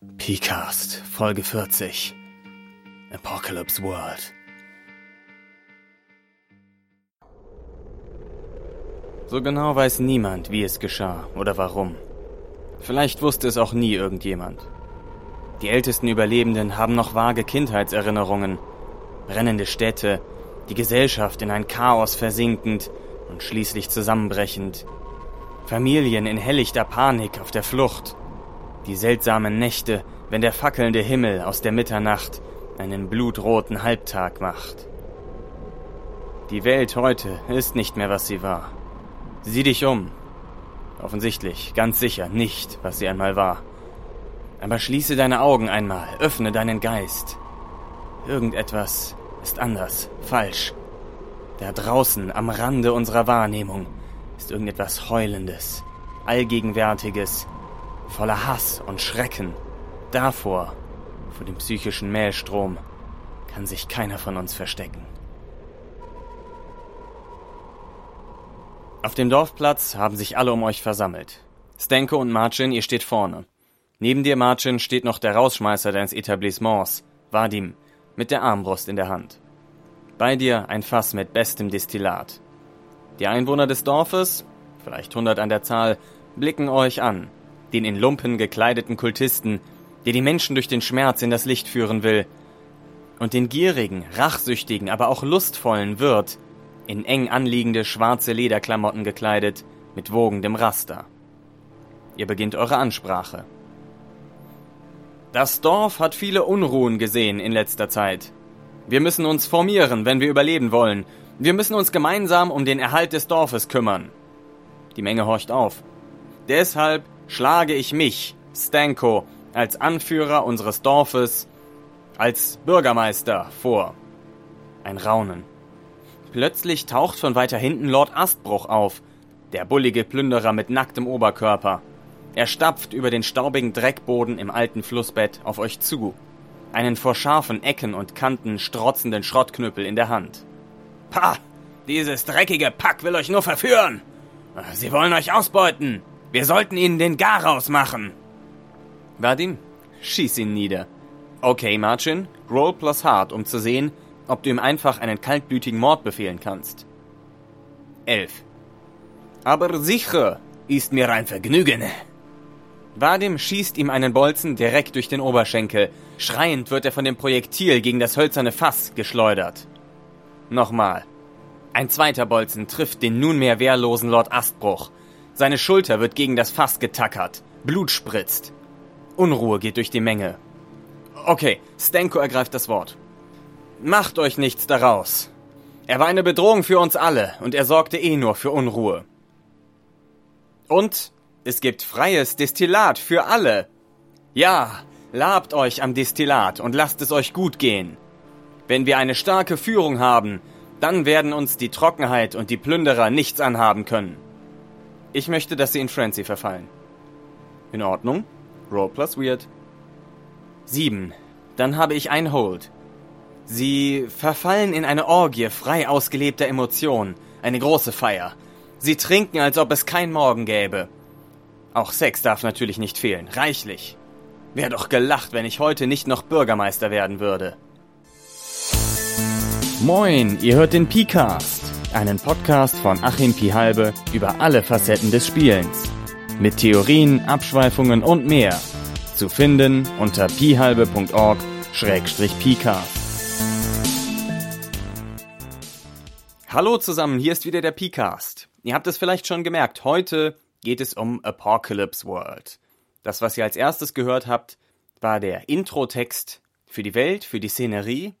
PCAST, Folge 40. Apocalypse World. So genau weiß niemand, wie es geschah oder warum. Vielleicht wusste es auch nie irgendjemand. Die ältesten Überlebenden haben noch vage Kindheitserinnerungen. Brennende Städte, die Gesellschaft in ein Chaos versinkend und schließlich zusammenbrechend. Familien in hellichter Panik auf der Flucht. Die seltsamen Nächte, wenn der fackelnde Himmel aus der Mitternacht einen blutroten Halbtag macht. Die Welt heute ist nicht mehr, was sie war. Sieh dich um. Offensichtlich, ganz sicher nicht, was sie einmal war. Aber schließe deine Augen einmal, öffne deinen Geist. Irgendetwas ist anders, falsch. Da draußen, am Rande unserer Wahrnehmung, ist irgendetwas Heulendes, Allgegenwärtiges, voller Hass und Schrecken. Davor, vor dem psychischen Mählstrom, kann sich keiner von uns verstecken. Auf dem Dorfplatz haben sich alle um euch versammelt. Stenko und Marcin, ihr steht vorne. Neben dir, Marcin, steht noch der Rausschmeißer deines Etablissements, Vadim, mit der Armbrust in der Hand. Bei dir ein Fass mit bestem Destillat. Die Einwohner des Dorfes, vielleicht hundert an der Zahl, blicken euch an, den in Lumpen gekleideten Kultisten, der die Menschen durch den Schmerz in das Licht führen will, und den gierigen, rachsüchtigen, aber auch lustvollen Wirt, in eng anliegende schwarze Lederklamotten gekleidet, mit wogendem Raster. Ihr beginnt eure Ansprache. Das Dorf hat viele Unruhen gesehen in letzter Zeit. Wir müssen uns formieren, wenn wir überleben wollen. Wir müssen uns gemeinsam um den Erhalt des Dorfes kümmern. Die Menge horcht auf. Deshalb schlage ich mich, Stanko, als Anführer unseres Dorfes, als Bürgermeister vor. Ein Raunen. Plötzlich taucht von weiter hinten Lord Astbruch auf, der bullige Plünderer mit nacktem Oberkörper. Er stapft über den staubigen Dreckboden im alten Flussbett auf euch zu, einen vor scharfen Ecken und Kanten strotzenden Schrottknüppel in der Hand. Pah! Dieses dreckige Pack will euch nur verführen! Sie wollen euch ausbeuten! Wir sollten ihnen den Garaus machen! Vadim, schieß ihn nieder. Okay, Marcin, roll plus hard, um zu sehen, ob du ihm einfach einen kaltblütigen Mord befehlen kannst. Elf. Aber sicher ist mir ein Vergnügen. Vadim schießt ihm einen Bolzen direkt durch den Oberschenkel. Schreiend wird er von dem Projektil gegen das hölzerne Fass geschleudert. Nochmal. Ein zweiter Bolzen trifft den nunmehr wehrlosen Lord Astbruch. Seine Schulter wird gegen das Fass getackert. Blut spritzt. Unruhe geht durch die Menge. Okay, Stenko ergreift das Wort. Macht euch nichts daraus. Er war eine Bedrohung für uns alle und er sorgte eh nur für Unruhe. Und es gibt freies Destillat für alle. Ja, labt euch am Destillat und lasst es euch gut gehen. Wenn wir eine starke Führung haben, dann werden uns die Trockenheit und die Plünderer nichts anhaben können. Ich möchte, dass sie in Frenzy verfallen. In Ordnung. Roll plus Weird. Sieben. Dann habe ich ein Hold. Sie verfallen in eine Orgie frei ausgelebter Emotionen, eine große Feier. Sie trinken, als ob es kein Morgen gäbe. Auch Sex darf natürlich nicht fehlen, reichlich. Wär doch gelacht, wenn ich heute nicht noch Bürgermeister werden würde. Moin, ihr hört den P-Cast, einen Podcast von Achim Pihalbe über alle Facetten des Spielens. Mit Theorien, Abschweifungen und mehr. Zu finden unter pihalbe.org-pcast. Hallo zusammen, hier ist wieder der P-Cast. Ihr habt es vielleicht schon gemerkt, heute geht es um Apocalypse World. Das, was ihr als erstes gehört habt, war der Intro-Text für die Welt, für die Szenerie.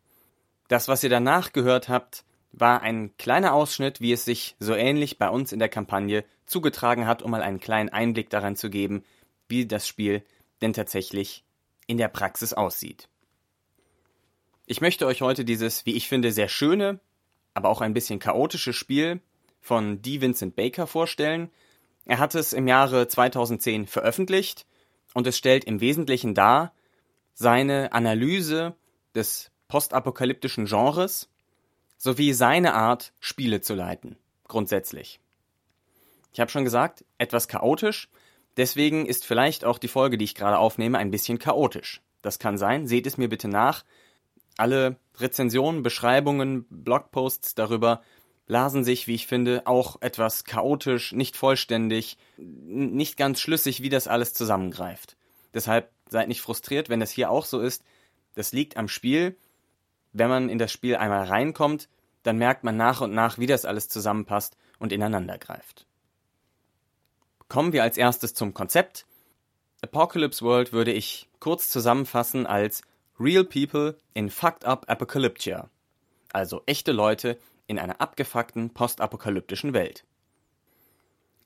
Das, was ihr danach gehört habt, war ein kleiner Ausschnitt, wie es sich so ähnlich bei uns in der Kampagne zugetragen hat, um mal einen kleinen Einblick daran zu geben, wie das Spiel denn tatsächlich in der Praxis aussieht. Ich möchte euch heute dieses, wie ich finde, sehr schöne, aber auch ein bisschen chaotische Spiel von D. Vincent Baker vorstellen. Er hat es im Jahre 2010 veröffentlicht und es stellt im Wesentlichen dar seine Analyse des postapokalyptischen Genres sowie seine Art, Spiele zu leiten, grundsätzlich. Ich habe schon gesagt, etwas chaotisch. Deswegen ist vielleicht auch die Folge, die ich gerade aufnehme, ein bisschen chaotisch. Das kann sein, seht es mir bitte nach. Alle Rezensionen, Beschreibungen, Blogposts darüber lasen sich, wie ich finde, auch etwas chaotisch, nicht vollständig, nicht ganz schlüssig, wie das alles zusammengreift. Deshalb seid nicht frustriert, wenn das hier auch so ist. Das liegt am Spiel. Wenn man in das Spiel einmal reinkommt, dann merkt man nach und nach, wie das alles zusammenpasst und ineinander greift. Kommen wir als erstes zum Konzept. Apocalypse World würde ich kurz zusammenfassen als Real People in Fucked Up Apocalyptia. Also echte Leute in einer abgefuckten postapokalyptischen Welt.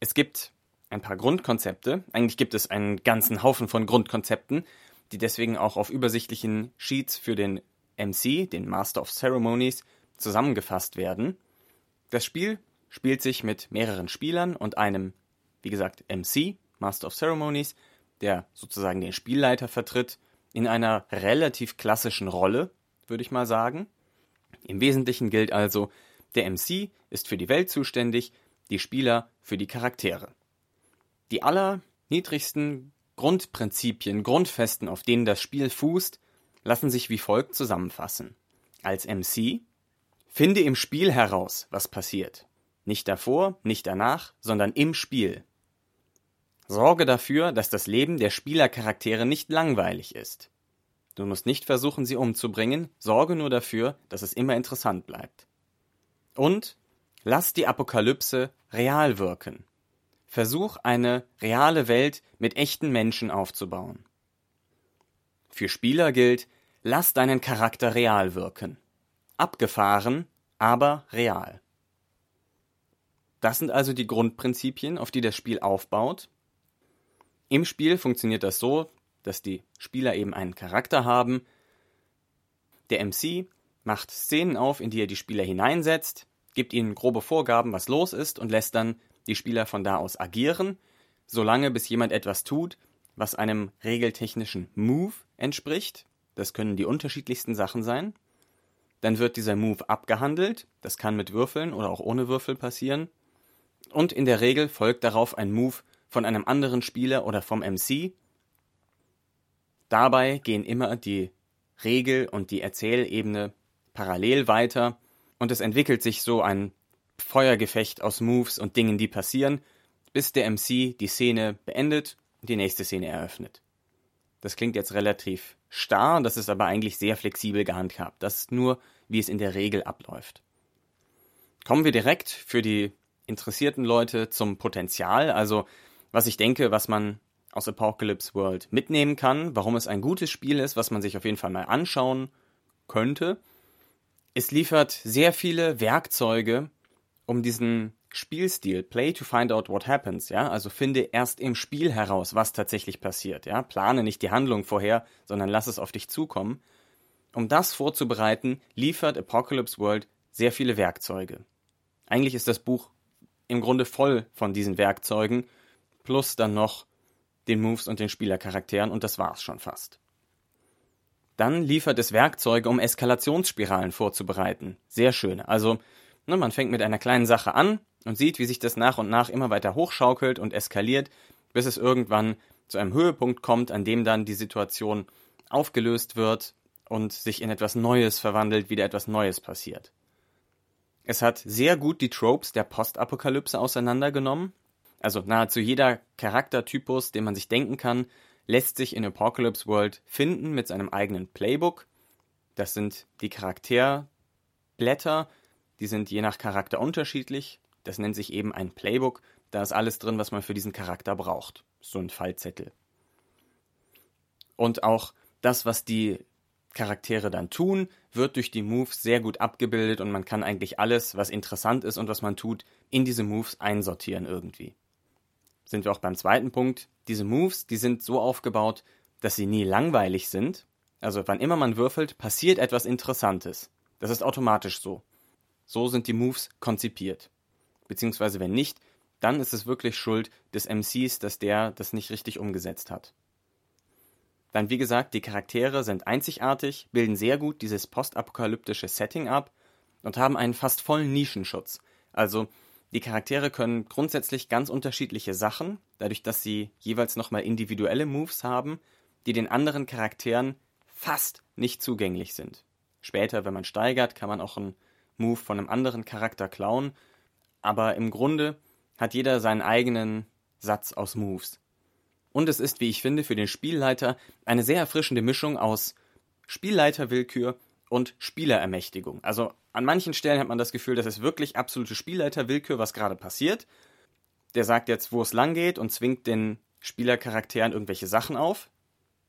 Es gibt ein paar Grundkonzepte, eigentlich gibt es einen ganzen Haufen von Grundkonzepten, die deswegen auch auf übersichtlichen Sheets für den MC, den Master of Ceremonies, zusammengefasst werden. Das Spiel spielt sich mit mehreren Spielern und einem, wie gesagt, MC, Master of Ceremonies, der sozusagen den Spielleiter vertritt, in einer relativ klassischen Rolle, würde ich mal sagen. Im Wesentlichen gilt also, der MC ist für die Welt zuständig, die Spieler für die Charaktere. Die allerniedrigsten Grundprinzipien, Grundfesten, auf denen das Spiel fußt, lassen sich wie folgt zusammenfassen. Als MC finde im Spiel heraus, was passiert. Nicht davor, nicht danach, sondern im Spiel. Sorge dafür, dass das Leben der Spielercharaktere nicht langweilig ist. Du musst nicht versuchen, sie umzubringen, sorge nur dafür, dass es immer interessant bleibt. Und lass die Apokalypse real wirken. Versuch eine reale Welt mit echten Menschen aufzubauen. Für Spieler gilt, lass deinen Charakter real wirken. Abgefahren, aber real. Das sind also die Grundprinzipien, auf die das Spiel aufbaut. Im Spiel funktioniert das so, dass die Spieler eben einen Charakter haben. Der MC macht Szenen auf, in die er die Spieler hineinsetzt, gibt ihnen grobe Vorgaben, was los ist und lässt dann die Spieler von da aus agieren, solange bis jemand etwas tut, was einem regeltechnischen Move entspricht. Das können die unterschiedlichsten Sachen sein. Dann wird dieser Move abgehandelt. Das kann mit Würfeln oder auch ohne Würfel passieren. Und in der Regel folgt darauf ein Move von einem anderen Spieler oder vom MC. Dabei gehen immer die Regel und die Erzählebene parallel weiter und es entwickelt sich so ein Feuergefecht aus Moves und Dingen, die passieren, bis der MC die Szene beendet die nächste Szene eröffnet. Das klingt jetzt relativ starr, das ist aber eigentlich sehr flexibel gehandhabt. Das ist nur, wie es in der Regel abläuft. Kommen wir direkt für die interessierten Leute zum Potenzial, also was ich denke, was man aus Apocalypse World mitnehmen kann, warum es ein gutes Spiel ist, was man sich auf jeden Fall mal anschauen könnte. Es liefert sehr viele Werkzeuge, um diesen Spielstil, Play to find out what happens, ja, also finde erst im Spiel heraus, was tatsächlich passiert, ja, plane nicht die Handlung vorher, sondern lass es auf dich zukommen. Um das vorzubereiten, liefert Apocalypse World sehr viele Werkzeuge. Eigentlich ist das Buch im Grunde voll von diesen Werkzeugen, plus dann noch den Moves und den Spielercharakteren und das war's schon fast. Dann liefert es Werkzeuge, um Eskalationsspiralen vorzubereiten. Sehr schön. Also, ne, man fängt mit einer kleinen Sache an und sieht, wie sich das nach und nach immer weiter hochschaukelt und eskaliert, bis es irgendwann zu einem Höhepunkt kommt, an dem dann die Situation aufgelöst wird und sich in etwas Neues verwandelt, wieder etwas Neues passiert. Es hat sehr gut die Tropes der Postapokalypse auseinandergenommen. Also nahezu jeder Charaktertypus, den man sich denken kann, lässt sich in Apocalypse World finden mit seinem eigenen Playbook. Das sind die Charakterblätter, die sind je nach Charakter unterschiedlich. Das nennt sich eben ein Playbook. Da ist alles drin, was man für diesen Charakter braucht. So ein Fallzettel. Und auch das, was die Charaktere dann tun, wird durch die Moves sehr gut abgebildet und man kann eigentlich alles, was interessant ist und was man tut, in diese Moves einsortieren irgendwie sind wir auch beim zweiten Punkt. Diese Moves, die sind so aufgebaut, dass sie nie langweilig sind. Also wann immer man würfelt, passiert etwas Interessantes. Das ist automatisch so. So sind die Moves konzipiert. Beziehungsweise wenn nicht, dann ist es wirklich Schuld des MCs, dass der das nicht richtig umgesetzt hat. Dann, wie gesagt, die Charaktere sind einzigartig, bilden sehr gut dieses postapokalyptische Setting ab und haben einen fast vollen Nischenschutz. Also Die Charaktere können grundsätzlich ganz unterschiedliche Sachen, dadurch, dass sie jeweils nochmal individuelle Moves haben, die den anderen Charakteren fast nicht zugänglich sind. Später, wenn man steigert, kann man auch einen Move von einem anderen Charakter klauen, aber im Grunde hat jeder seinen eigenen Satz aus Moves. Und es ist, wie ich finde, für den Spielleiter eine sehr erfrischende Mischung aus Spielleiterwillkür und Spielerermächtigung. Also an manchen Stellen hat man das Gefühl, das ist wirklich absolute Spielleiterwillkür, was gerade passiert. Der sagt jetzt, wo es lang geht und zwingt den Spielercharakteren irgendwelche Sachen auf.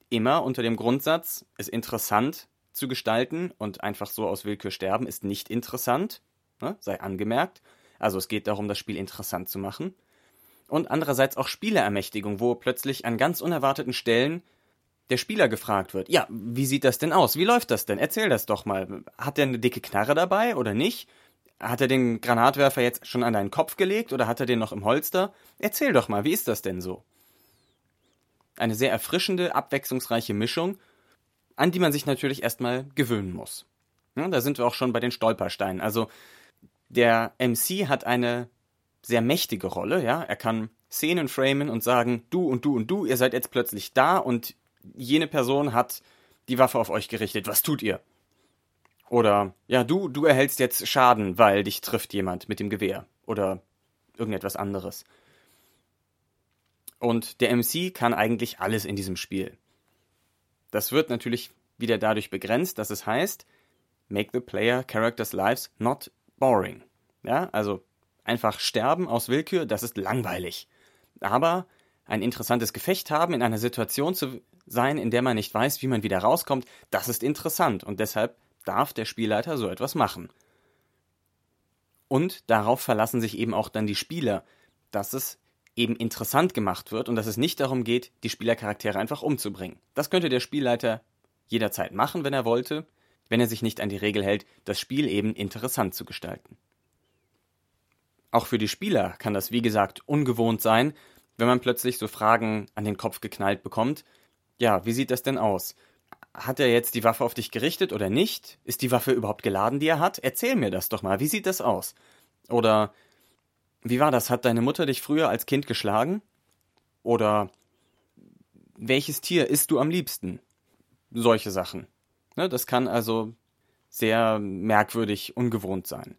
Immer unter dem Grundsatz, es interessant zu gestalten und einfach so aus Willkür sterben ist nicht interessant, ne? sei angemerkt. Also es geht darum, das Spiel interessant zu machen. Und andererseits auch Spielerermächtigung, wo plötzlich an ganz unerwarteten Stellen der Spieler gefragt wird, ja, wie sieht das denn aus? Wie läuft das denn? Erzähl das doch mal. Hat er eine dicke Knarre dabei oder nicht? Hat er den Granatwerfer jetzt schon an deinen Kopf gelegt oder hat er den noch im Holster? Erzähl doch mal, wie ist das denn so? Eine sehr erfrischende, abwechslungsreiche Mischung, an die man sich natürlich erstmal gewöhnen muss. Ja, da sind wir auch schon bei den Stolpersteinen. Also der MC hat eine sehr mächtige Rolle, ja. Er kann Szenen framen und sagen, du und du und du, ihr seid jetzt plötzlich da und jene Person hat die Waffe auf euch gerichtet, was tut ihr? Oder, ja, du, du erhältst jetzt Schaden, weil dich trifft jemand mit dem Gewehr. Oder irgendetwas anderes. Und der MC kann eigentlich alles in diesem Spiel. Das wird natürlich wieder dadurch begrenzt, dass es heißt, make the player characters lives not boring. Ja, also einfach sterben aus Willkür, das ist langweilig. Aber ein interessantes Gefecht haben, in einer Situation zu sein, in der man nicht weiß, wie man wieder rauskommt, das ist interessant und deshalb darf der Spielleiter so etwas machen. Und darauf verlassen sich eben auch dann die Spieler, dass es eben interessant gemacht wird und dass es nicht darum geht, die Spielercharaktere einfach umzubringen. Das könnte der Spielleiter jederzeit machen, wenn er wollte, wenn er sich nicht an die Regel hält, das Spiel eben interessant zu gestalten. Auch für die Spieler kann das, wie gesagt, ungewohnt sein, wenn man plötzlich so Fragen an den Kopf geknallt bekommt, ja, wie sieht das denn aus? Hat er jetzt die Waffe auf dich gerichtet oder nicht? Ist die Waffe überhaupt geladen, die er hat? Erzähl mir das doch mal. Wie sieht das aus? Oder wie war das? Hat deine Mutter dich früher als Kind geschlagen? Oder welches Tier isst du am liebsten? Solche Sachen. Ne, das kann also sehr merkwürdig, ungewohnt sein.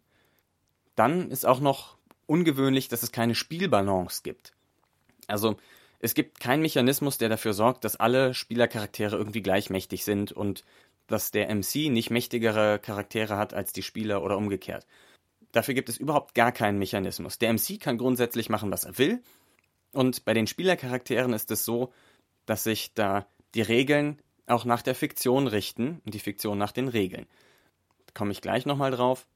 Dann ist auch noch ungewöhnlich, dass es keine Spielbalance gibt. Also es gibt keinen Mechanismus, der dafür sorgt, dass alle Spielercharaktere irgendwie gleich mächtig sind und dass der MC nicht mächtigere Charaktere hat als die Spieler oder umgekehrt. Dafür gibt es überhaupt gar keinen Mechanismus. Der MC kann grundsätzlich machen, was er will. Und bei den Spielercharakteren ist es so, dass sich da die Regeln auch nach der Fiktion richten und die Fiktion nach den Regeln. Da komme ich gleich nochmal drauf.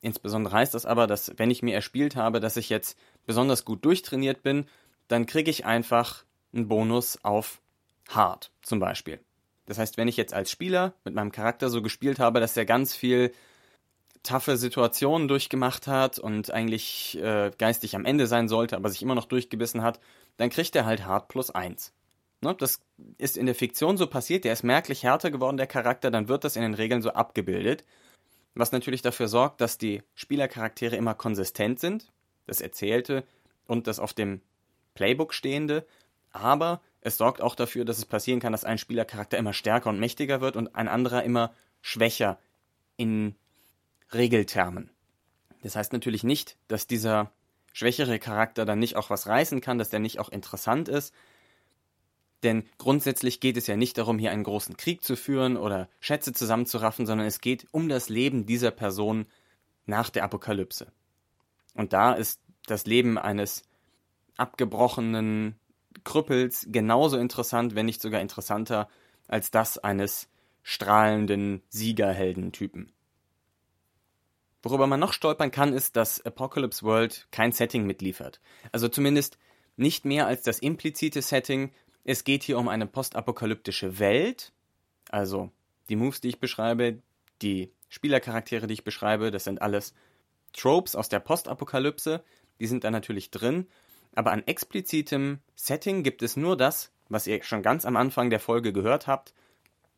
Insbesondere heißt das aber, dass wenn ich mir erspielt habe, dass ich jetzt besonders gut durchtrainiert bin dann kriege ich einfach einen Bonus auf Hard zum Beispiel. Das heißt, wenn ich jetzt als Spieler mit meinem Charakter so gespielt habe, dass er ganz viel taffe Situationen durchgemacht hat und eigentlich äh, geistig am Ende sein sollte, aber sich immer noch durchgebissen hat, dann kriegt er halt Hard plus 1. Ne, das ist in der Fiktion so passiert, der ist merklich härter geworden, der Charakter, dann wird das in den Regeln so abgebildet. Was natürlich dafür sorgt, dass die Spielercharaktere immer konsistent sind, das Erzählte und das auf dem Playbook stehende, aber es sorgt auch dafür, dass es passieren kann, dass ein Spielercharakter immer stärker und mächtiger wird und ein anderer immer schwächer in Regeltermen. Das heißt natürlich nicht, dass dieser schwächere Charakter dann nicht auch was reißen kann, dass der nicht auch interessant ist. Denn grundsätzlich geht es ja nicht darum, hier einen großen Krieg zu führen oder Schätze zusammenzuraffen, sondern es geht um das Leben dieser Person nach der Apokalypse. Und da ist das Leben eines abgebrochenen Krüppels genauso interessant, wenn nicht sogar interessanter, als das eines strahlenden Siegerheldentypen. Worüber man noch stolpern kann, ist, dass Apocalypse World kein Setting mitliefert. Also zumindest nicht mehr als das implizite Setting. Es geht hier um eine postapokalyptische Welt. Also die Moves, die ich beschreibe, die Spielercharaktere, die ich beschreibe, das sind alles Tropes aus der Postapokalypse. Die sind da natürlich drin aber an explizitem Setting gibt es nur das, was ihr schon ganz am Anfang der Folge gehört habt.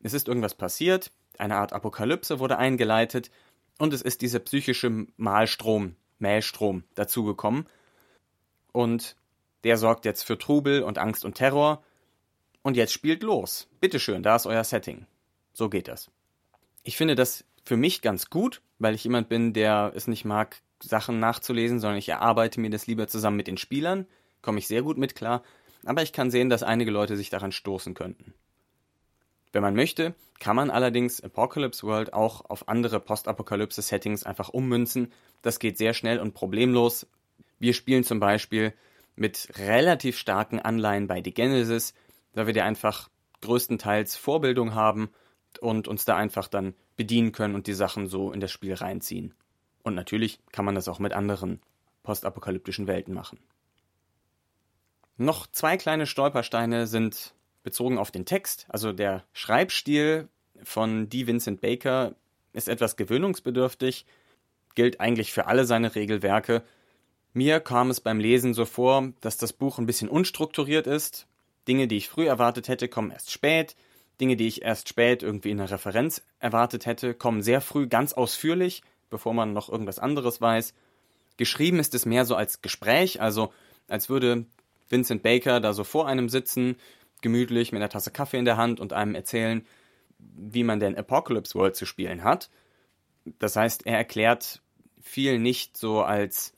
Es ist irgendwas passiert, eine Art Apokalypse wurde eingeleitet und es ist dieser psychische Malstrom, Maelstrom dazugekommen. Und der sorgt jetzt für Trubel und Angst und Terror. Und jetzt spielt los. Bitteschön, da ist euer Setting. So geht das. Ich finde das für mich ganz gut, weil ich jemand bin, der es nicht mag, Sachen nachzulesen, sondern ich erarbeite mir das lieber zusammen mit den Spielern. Komme ich sehr gut mit klar. Aber ich kann sehen, dass einige Leute sich daran stoßen könnten. Wenn man möchte, kann man allerdings Apocalypse World auch auf andere Postapokalypse-Settings einfach ummünzen. Das geht sehr schnell und problemlos. Wir spielen zum Beispiel mit relativ starken Anleihen bei The Genesis, da wir dir einfach größtenteils Vorbildung haben und uns da einfach dann bedienen können und die Sachen so in das Spiel reinziehen. Und natürlich kann man das auch mit anderen postapokalyptischen Welten machen. Noch zwei kleine Stolpersteine sind bezogen auf den Text. Also der Schreibstil von D. Vincent Baker ist etwas gewöhnungsbedürftig, gilt eigentlich für alle seine Regelwerke. Mir kam es beim Lesen so vor, dass das Buch ein bisschen unstrukturiert ist. Dinge, die ich früh erwartet hätte, kommen erst spät. Dinge, die ich erst spät irgendwie in der Referenz erwartet hätte, kommen sehr früh ganz ausführlich, bevor man noch irgendwas anderes weiß. Geschrieben ist es mehr so als Gespräch, also als würde Vincent Baker da so vor einem sitzen, gemütlich mit einer Tasse Kaffee in der Hand und einem erzählen, wie man denn Apocalypse World zu spielen hat. Das heißt, er erklärt viel nicht so als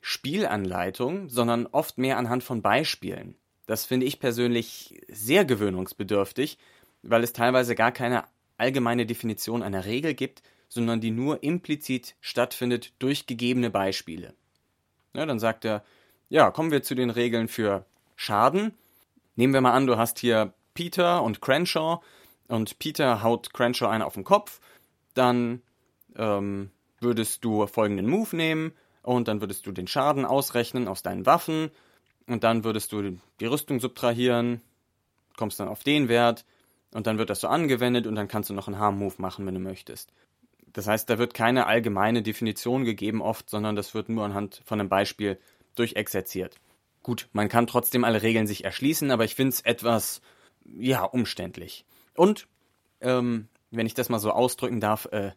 Spielanleitung, sondern oft mehr anhand von Beispielen. Das finde ich persönlich sehr gewöhnungsbedürftig, weil es teilweise gar keine allgemeine Definition einer Regel gibt, sondern die nur implizit stattfindet durch gegebene Beispiele. Ja, dann sagt er, ja, kommen wir zu den Regeln für Schaden. Nehmen wir mal an, du hast hier Peter und Crenshaw und Peter haut Crenshaw einen auf den Kopf, dann ähm, würdest du folgenden Move nehmen und dann würdest du den Schaden ausrechnen aus deinen Waffen und dann würdest du die Rüstung subtrahieren, kommst dann auf den Wert und dann wird das so angewendet und dann kannst du noch einen Harm-Move machen, wenn du möchtest. Das heißt, da wird keine allgemeine Definition gegeben oft, sondern das wird nur anhand von einem Beispiel durchexerziert. Gut, man kann trotzdem alle Regeln sich erschließen, aber ich finde es etwas, ja, umständlich. Und, ähm, wenn ich das mal so ausdrücken darf, äh,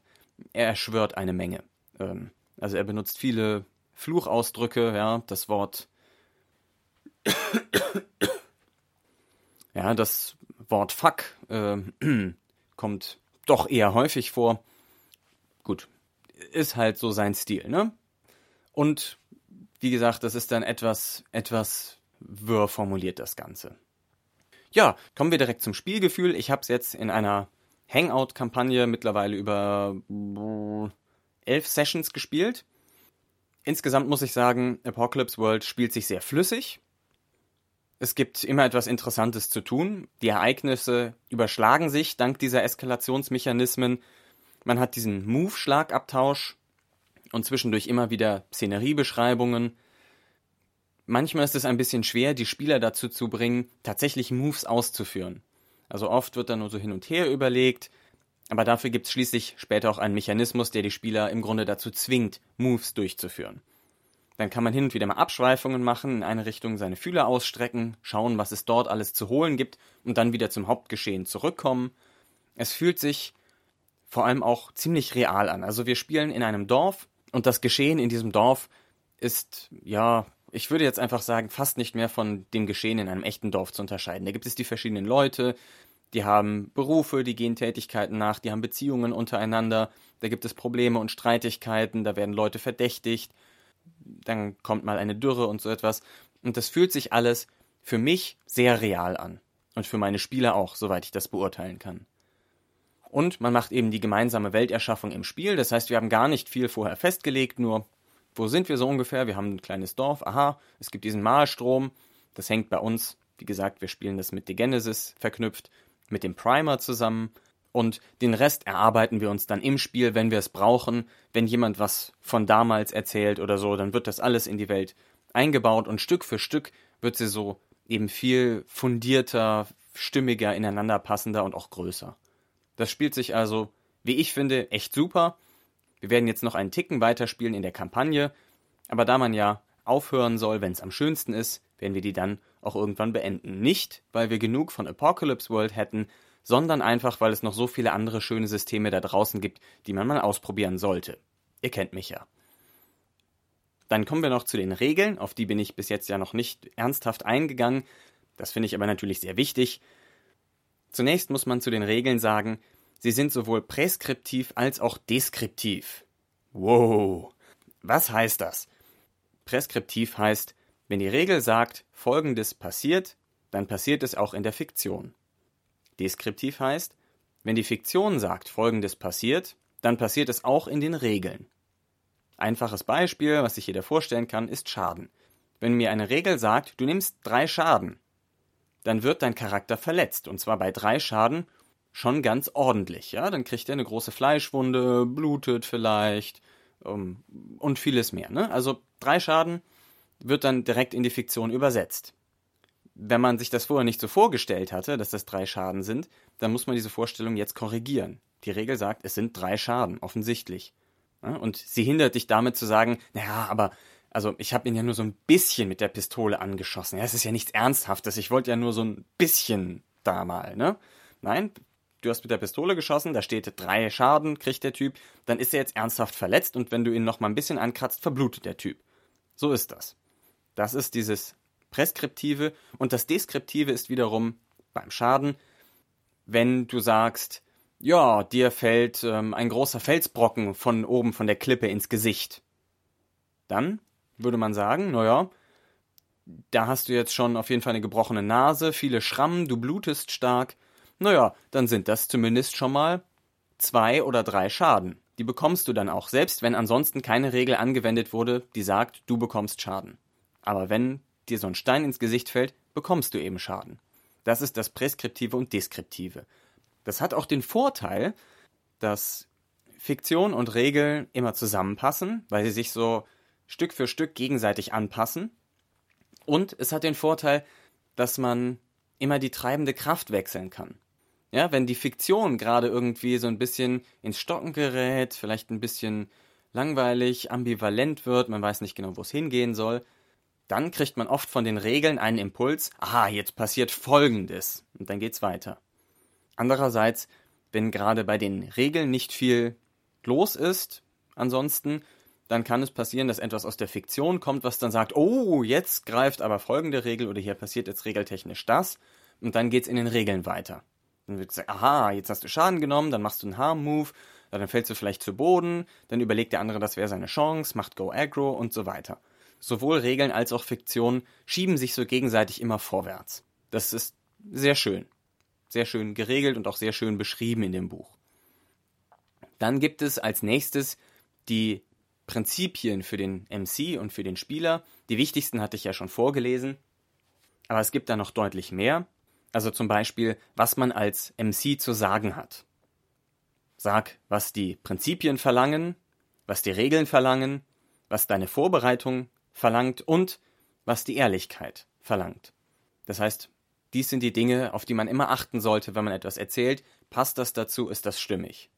er schwört eine Menge. Ähm, also er benutzt viele Fluchausdrücke, ja, das Wort. ja, das Wort Fuck äh, kommt doch eher häufig vor. Gut, ist halt so sein Stil, ne? Und wie gesagt, das ist dann etwas, etwas wirr formuliert, das Ganze. Ja, kommen wir direkt zum Spielgefühl. Ich habe es jetzt in einer Hangout-Kampagne mittlerweile über elf Sessions gespielt. Insgesamt muss ich sagen, Apocalypse World spielt sich sehr flüssig. Es gibt immer etwas Interessantes zu tun. Die Ereignisse überschlagen sich dank dieser Eskalationsmechanismen. Man hat diesen Move-Schlagabtausch, und zwischendurch immer wieder Szeneriebeschreibungen. Manchmal ist es ein bisschen schwer, die Spieler dazu zu bringen, tatsächlich Moves auszuführen. Also oft wird da nur so hin und her überlegt, aber dafür gibt es schließlich später auch einen Mechanismus, der die Spieler im Grunde dazu zwingt, Moves durchzuführen. Dann kann man hin und wieder mal Abschweifungen machen, in eine Richtung seine Fühler ausstrecken, schauen, was es dort alles zu holen gibt und dann wieder zum Hauptgeschehen zurückkommen. Es fühlt sich vor allem auch ziemlich real an. Also wir spielen in einem Dorf, und das Geschehen in diesem Dorf ist, ja, ich würde jetzt einfach sagen, fast nicht mehr von dem Geschehen in einem echten Dorf zu unterscheiden. Da gibt es die verschiedenen Leute, die haben Berufe, die gehen Tätigkeiten nach, die haben Beziehungen untereinander, da gibt es Probleme und Streitigkeiten, da werden Leute verdächtigt, dann kommt mal eine Dürre und so etwas. Und das fühlt sich alles für mich sehr real an. Und für meine Spieler auch, soweit ich das beurteilen kann. Und man macht eben die gemeinsame Welterschaffung im Spiel. Das heißt, wir haben gar nicht viel vorher festgelegt, nur wo sind wir so ungefähr? Wir haben ein kleines Dorf, aha, es gibt diesen Malstrom. Das hängt bei uns, wie gesagt, wir spielen das mit The Genesis verknüpft, mit dem Primer zusammen. Und den Rest erarbeiten wir uns dann im Spiel, wenn wir es brauchen. Wenn jemand was von damals erzählt oder so, dann wird das alles in die Welt eingebaut und Stück für Stück wird sie so eben viel fundierter, stimmiger, ineinander passender und auch größer. Das spielt sich also, wie ich finde, echt super. Wir werden jetzt noch einen Ticken weiterspielen in der Kampagne, aber da man ja aufhören soll, wenn es am schönsten ist, werden wir die dann auch irgendwann beenden. Nicht, weil wir genug von Apocalypse World hätten, sondern einfach, weil es noch so viele andere schöne Systeme da draußen gibt, die man mal ausprobieren sollte. Ihr kennt mich ja. Dann kommen wir noch zu den Regeln, auf die bin ich bis jetzt ja noch nicht ernsthaft eingegangen. Das finde ich aber natürlich sehr wichtig. Zunächst muss man zu den Regeln sagen, sie sind sowohl präskriptiv als auch deskriptiv. Wow. Was heißt das? Präskriptiv heißt, wenn die Regel sagt, Folgendes passiert, dann passiert es auch in der Fiktion. Deskriptiv heißt, wenn die Fiktion sagt, Folgendes passiert, dann passiert es auch in den Regeln. Einfaches Beispiel, was sich jeder vorstellen kann, ist Schaden. Wenn mir eine Regel sagt, du nimmst drei Schaden, dann wird dein Charakter verletzt. Und zwar bei drei Schaden schon ganz ordentlich. Ja, dann kriegt er eine große Fleischwunde, blutet vielleicht um, und vieles mehr. Ne? Also drei Schaden wird dann direkt in die Fiktion übersetzt. Wenn man sich das vorher nicht so vorgestellt hatte, dass das drei Schaden sind, dann muss man diese Vorstellung jetzt korrigieren. Die Regel sagt, es sind drei Schaden, offensichtlich. Und sie hindert dich damit zu sagen, naja, aber also ich habe ihn ja nur so ein bisschen mit der Pistole angeschossen. Ja, es ist ja nichts Ernsthaftes. Ich wollte ja nur so ein bisschen da mal, ne? Nein, du hast mit der Pistole geschossen, da steht drei Schaden, kriegt der Typ, dann ist er jetzt ernsthaft verletzt und wenn du ihn noch mal ein bisschen ankratzt, verblutet der Typ. So ist das. Das ist dieses Präskriptive und das Deskriptive ist wiederum beim Schaden, wenn du sagst, ja, dir fällt ähm, ein großer Felsbrocken von oben von der Klippe ins Gesicht. Dann würde man sagen, naja, da hast du jetzt schon auf jeden Fall eine gebrochene Nase, viele Schrammen, du blutest stark. Naja, dann sind das zumindest schon mal zwei oder drei Schaden. Die bekommst du dann auch, selbst wenn ansonsten keine Regel angewendet wurde, die sagt, du bekommst Schaden. Aber wenn dir so ein Stein ins Gesicht fällt, bekommst du eben Schaden. Das ist das Präskriptive und Deskriptive. Das hat auch den Vorteil, dass Fiktion und Regel immer zusammenpassen, weil sie sich so Stück für Stück gegenseitig anpassen. Und es hat den Vorteil, dass man immer die treibende Kraft wechseln kann. Ja, wenn die Fiktion gerade irgendwie so ein bisschen ins Stocken gerät, vielleicht ein bisschen langweilig, ambivalent wird, man weiß nicht genau, wo es hingehen soll, dann kriegt man oft von den Regeln einen Impuls, aha, jetzt passiert Folgendes, und dann geht's weiter. Andererseits, wenn gerade bei den Regeln nicht viel los ist, ansonsten dann kann es passieren, dass etwas aus der Fiktion kommt, was dann sagt, oh, jetzt greift aber folgende Regel oder hier passiert jetzt regeltechnisch das und dann geht's in den Regeln weiter. Dann wird gesagt, aha, jetzt hast du Schaden genommen, dann machst du einen Harm-Move, dann fällst du vielleicht zu Boden, dann überlegt der andere, das wäre seine Chance, macht Go Aggro und so weiter. Sowohl Regeln als auch Fiktion schieben sich so gegenseitig immer vorwärts. Das ist sehr schön. Sehr schön geregelt und auch sehr schön beschrieben in dem Buch. Dann gibt es als nächstes die Prinzipien für den MC und für den Spieler. Die wichtigsten hatte ich ja schon vorgelesen. Aber es gibt da noch deutlich mehr. Also zum Beispiel, was man als MC zu sagen hat. Sag, was die Prinzipien verlangen, was die Regeln verlangen, was deine Vorbereitung verlangt und was die Ehrlichkeit verlangt. Das heißt, dies sind die Dinge, auf die man immer achten sollte, wenn man etwas erzählt. Passt das dazu? Ist das stimmig?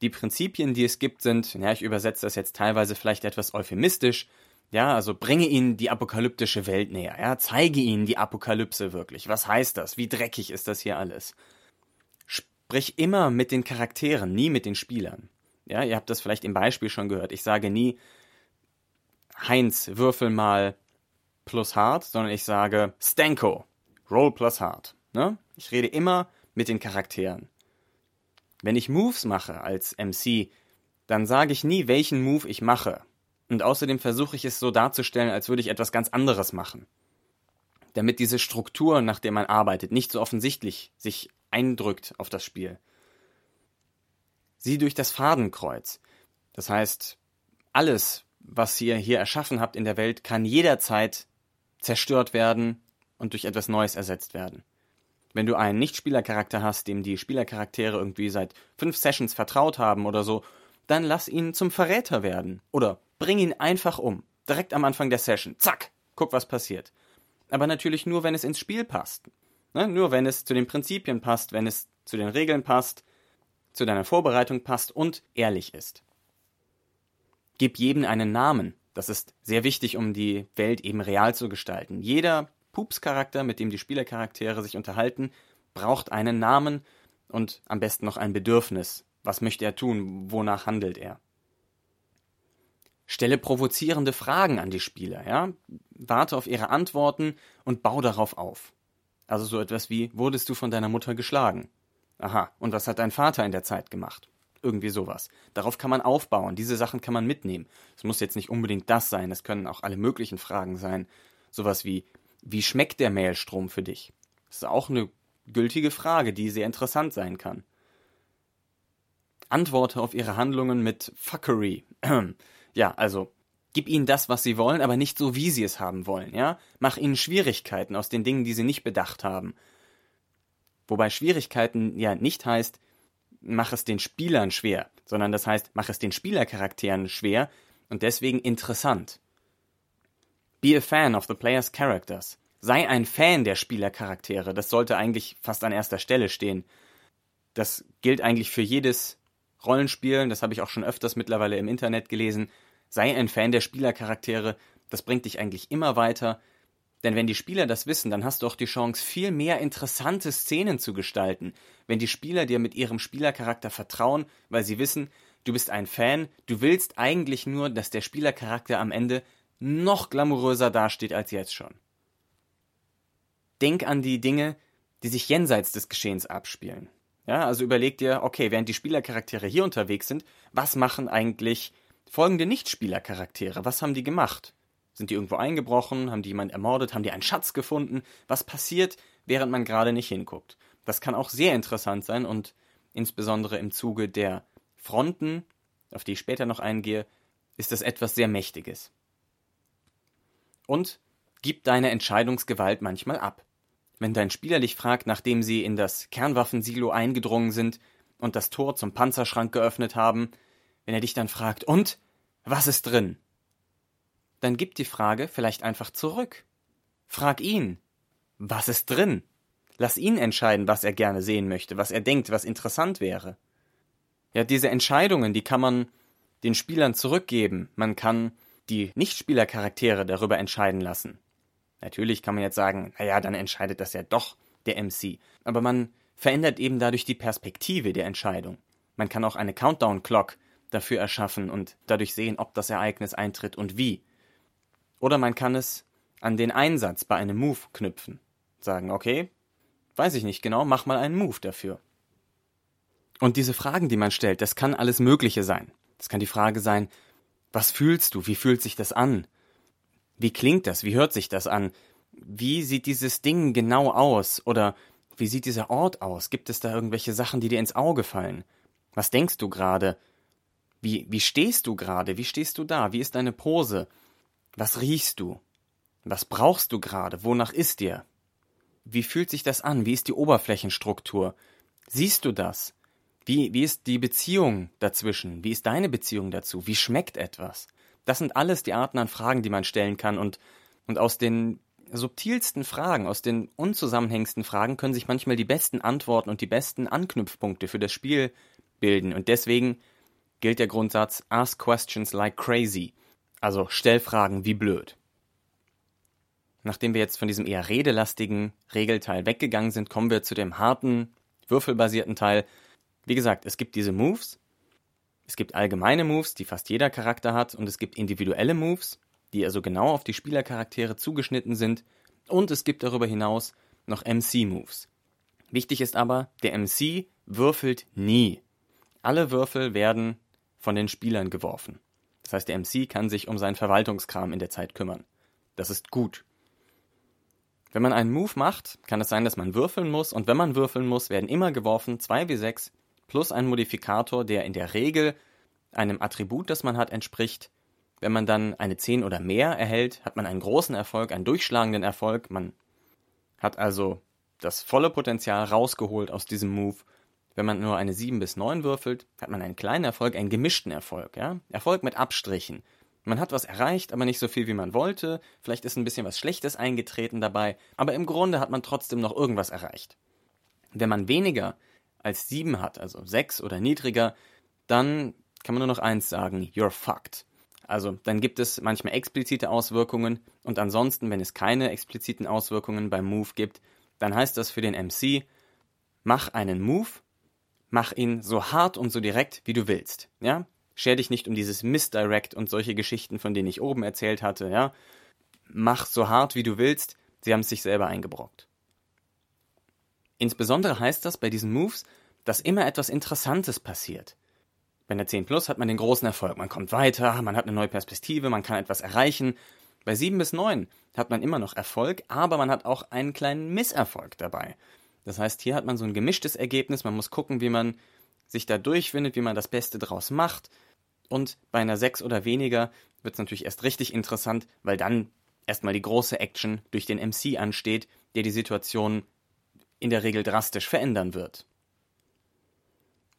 Die Prinzipien, die es gibt, sind, ja, ich übersetze das jetzt teilweise vielleicht etwas euphemistisch, ja, also bringe ihnen die apokalyptische Welt näher, ja, zeige ihnen die Apokalypse wirklich. Was heißt das? Wie dreckig ist das hier alles? Sprich immer mit den Charakteren, nie mit den Spielern. Ja, ihr habt das vielleicht im Beispiel schon gehört. Ich sage nie, Heinz, würfel mal plus hart, sondern ich sage Stanko, roll plus hart. Ne? Ich rede immer mit den Charakteren. Wenn ich Moves mache als MC, dann sage ich nie, welchen Move ich mache. Und außerdem versuche ich es so darzustellen, als würde ich etwas ganz anderes machen. Damit diese Struktur, nach der man arbeitet, nicht so offensichtlich sich eindrückt auf das Spiel. Sieh durch das Fadenkreuz. Das heißt, alles, was ihr hier erschaffen habt in der Welt, kann jederzeit zerstört werden und durch etwas Neues ersetzt werden. Wenn du einen Nicht-Spielercharakter hast, dem die Spielercharaktere irgendwie seit fünf Sessions vertraut haben oder so, dann lass ihn zum Verräter werden. Oder bring ihn einfach um. Direkt am Anfang der Session. Zack! Guck, was passiert. Aber natürlich nur, wenn es ins Spiel passt. Ne? Nur wenn es zu den Prinzipien passt, wenn es zu den Regeln passt, zu deiner Vorbereitung passt und ehrlich ist. Gib jedem einen Namen. Das ist sehr wichtig, um die Welt eben real zu gestalten. Jeder Pups-Charakter, mit dem die Spielercharaktere sich unterhalten, braucht einen Namen und am besten noch ein Bedürfnis. Was möchte er tun? Wonach handelt er? Stelle provozierende Fragen an die Spieler, ja? Warte auf ihre Antworten und bau darauf auf. Also so etwas wie, wurdest du von deiner Mutter geschlagen? Aha, und was hat dein Vater in der Zeit gemacht? Irgendwie sowas. Darauf kann man aufbauen, diese Sachen kann man mitnehmen. Es muss jetzt nicht unbedingt das sein, es können auch alle möglichen Fragen sein. Sowas wie, wie schmeckt der Maelstrom für dich? Das ist auch eine gültige Frage, die sehr interessant sein kann. Antworte auf ihre Handlungen mit Fuckery. ja, also gib ihnen das, was sie wollen, aber nicht so, wie sie es haben wollen, ja? Mach ihnen Schwierigkeiten aus den Dingen, die sie nicht bedacht haben. Wobei Schwierigkeiten ja nicht heißt, mach es den Spielern schwer, sondern das heißt, mach es den Spielercharakteren schwer und deswegen interessant. Be a fan of the player's characters. Sei ein Fan der Spielercharaktere. Das sollte eigentlich fast an erster Stelle stehen. Das gilt eigentlich für jedes Rollenspiel. Das habe ich auch schon öfters mittlerweile im Internet gelesen. Sei ein Fan der Spielercharaktere. Das bringt dich eigentlich immer weiter. Denn wenn die Spieler das wissen, dann hast du auch die Chance, viel mehr interessante Szenen zu gestalten. Wenn die Spieler dir mit ihrem Spielercharakter vertrauen, weil sie wissen, du bist ein Fan, du willst eigentlich nur, dass der Spielercharakter am Ende noch glamouröser dasteht als jetzt schon. Denk an die Dinge, die sich jenseits des Geschehens abspielen. Ja, also überleg dir, okay, während die Spielercharaktere hier unterwegs sind, was machen eigentlich folgende Nicht-Spielercharaktere? Was haben die gemacht? Sind die irgendwo eingebrochen? Haben die jemand ermordet? Haben die einen Schatz gefunden? Was passiert, während man gerade nicht hinguckt? Das kann auch sehr interessant sein und insbesondere im Zuge der Fronten, auf die ich später noch eingehe, ist das etwas sehr Mächtiges. Und gib deine Entscheidungsgewalt manchmal ab. Wenn dein Spieler dich fragt, nachdem sie in das Kernwaffensilo eingedrungen sind und das Tor zum Panzerschrank geöffnet haben, wenn er dich dann fragt, und? Was ist drin? Dann gib die Frage vielleicht einfach zurück. Frag ihn, was ist drin? Lass ihn entscheiden, was er gerne sehen möchte, was er denkt, was interessant wäre. Ja, diese Entscheidungen, die kann man den Spielern zurückgeben. Man kann die Nichtspielercharaktere darüber entscheiden lassen. Natürlich kann man jetzt sagen, naja, dann entscheidet das ja doch der MC. Aber man verändert eben dadurch die Perspektive der Entscheidung. Man kann auch eine Countdown-Clock dafür erschaffen und dadurch sehen, ob das Ereignis eintritt und wie. Oder man kann es an den Einsatz bei einem Move knüpfen. Sagen, okay, weiß ich nicht genau, mach mal einen Move dafür. Und diese Fragen, die man stellt, das kann alles Mögliche sein. Das kann die Frage sein, was fühlst du? Wie fühlt sich das an? Wie klingt das? Wie hört sich das an? Wie sieht dieses Ding genau aus? Oder wie sieht dieser Ort aus? Gibt es da irgendwelche Sachen, die dir ins Auge fallen? Was denkst du gerade? Wie, wie stehst du gerade? Wie stehst du da? Wie ist deine Pose? Was riechst du? Was brauchst du gerade? Wonach ist dir? Wie fühlt sich das an? Wie ist die Oberflächenstruktur? Siehst du das? Wie, wie ist die Beziehung dazwischen? Wie ist deine Beziehung dazu? Wie schmeckt etwas? Das sind alles die Arten an Fragen, die man stellen kann und, und aus den subtilsten Fragen, aus den unzusammenhängendsten Fragen können sich manchmal die besten Antworten und die besten Anknüpfpunkte für das Spiel bilden. Und deswegen gilt der Grundsatz Ask questions like crazy. Also stell Fragen wie blöd. Nachdem wir jetzt von diesem eher redelastigen Regelteil weggegangen sind, kommen wir zu dem harten, würfelbasierten Teil. Wie gesagt, es gibt diese Moves, es gibt allgemeine Moves, die fast jeder Charakter hat, und es gibt individuelle Moves, die also genau auf die Spielercharaktere zugeschnitten sind, und es gibt darüber hinaus noch MC-Moves. Wichtig ist aber, der MC würfelt nie. Alle Würfel werden von den Spielern geworfen. Das heißt, der MC kann sich um seinen Verwaltungskram in der Zeit kümmern. Das ist gut. Wenn man einen Move macht, kann es sein, dass man würfeln muss, und wenn man würfeln muss, werden immer geworfen 2 wie 6 plus ein Modifikator, der in der Regel einem Attribut, das man hat, entspricht. Wenn man dann eine 10 oder mehr erhält, hat man einen großen Erfolg, einen durchschlagenden Erfolg. Man hat also das volle Potenzial rausgeholt aus diesem Move. Wenn man nur eine 7 bis 9 würfelt, hat man einen kleinen Erfolg, einen gemischten Erfolg. Ja? Erfolg mit Abstrichen. Man hat was erreicht, aber nicht so viel, wie man wollte. Vielleicht ist ein bisschen was Schlechtes eingetreten dabei, aber im Grunde hat man trotzdem noch irgendwas erreicht. Wenn man weniger als 7 hat, also 6 oder niedriger, dann kann man nur noch eins sagen, you're fucked. Also dann gibt es manchmal explizite Auswirkungen und ansonsten, wenn es keine expliziten Auswirkungen beim Move gibt, dann heißt das für den MC, mach einen Mach ihn so hart und so direkt, wie du willst. Ja? Scher dich nicht um dieses Misdirect und solche Geschichten, von denen ich oben erzählt hatte, ja. Mach so hart wie du willst, sie haben es sich selber eingebrockt. Insbesondere heißt das bei diesen Moves, dass immer etwas Interessantes passiert. Bei der 10 Plus hat man den großen Erfolg. Man kommt weiter, man hat eine neue Perspektive, man kann etwas erreichen. Bei 7 bis 9 hat man immer noch Erfolg, aber man hat auch einen kleinen Misserfolg dabei. Das heißt, hier hat man so ein gemischtes Ergebnis. Man muss gucken, wie man sich da durchfindet, wie man das Beste draus macht. Und bei einer 6 oder weniger wird es natürlich erst richtig interessant, weil dann erstmal die große Action durch den MC ansteht, der die Situation in der Regel drastisch verändern wird.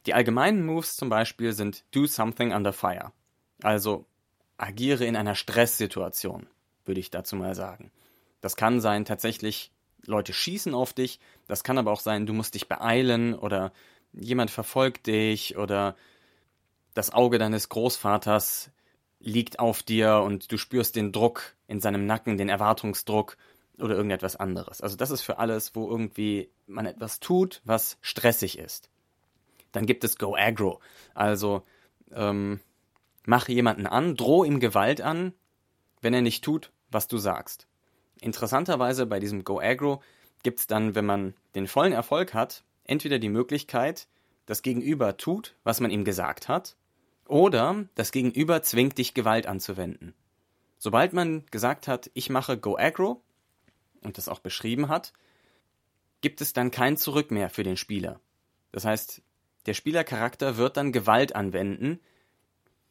Die allgemeinen Moves zum Beispiel sind Do something under fire. Also agiere in einer Stresssituation, würde ich dazu mal sagen. Das kann sein, tatsächlich Leute schießen auf dich, das kann aber auch sein, du musst dich beeilen oder jemand verfolgt dich oder das Auge deines Großvaters liegt auf dir und du spürst den Druck in seinem Nacken, den Erwartungsdruck oder irgendetwas anderes. Also das ist für alles, wo irgendwie man etwas tut, was stressig ist. Dann gibt es Go Aggro. Also ähm, mache jemanden an, droh ihm Gewalt an, wenn er nicht tut, was du sagst. Interessanterweise bei diesem Go Aggro gibt es dann, wenn man den vollen Erfolg hat, entweder die Möglichkeit, das Gegenüber tut, was man ihm gesagt hat, oder das Gegenüber zwingt dich Gewalt anzuwenden. Sobald man gesagt hat, ich mache Go Aggro und das auch beschrieben hat, gibt es dann kein Zurück mehr für den Spieler. Das heißt, der Spielercharakter wird dann Gewalt anwenden,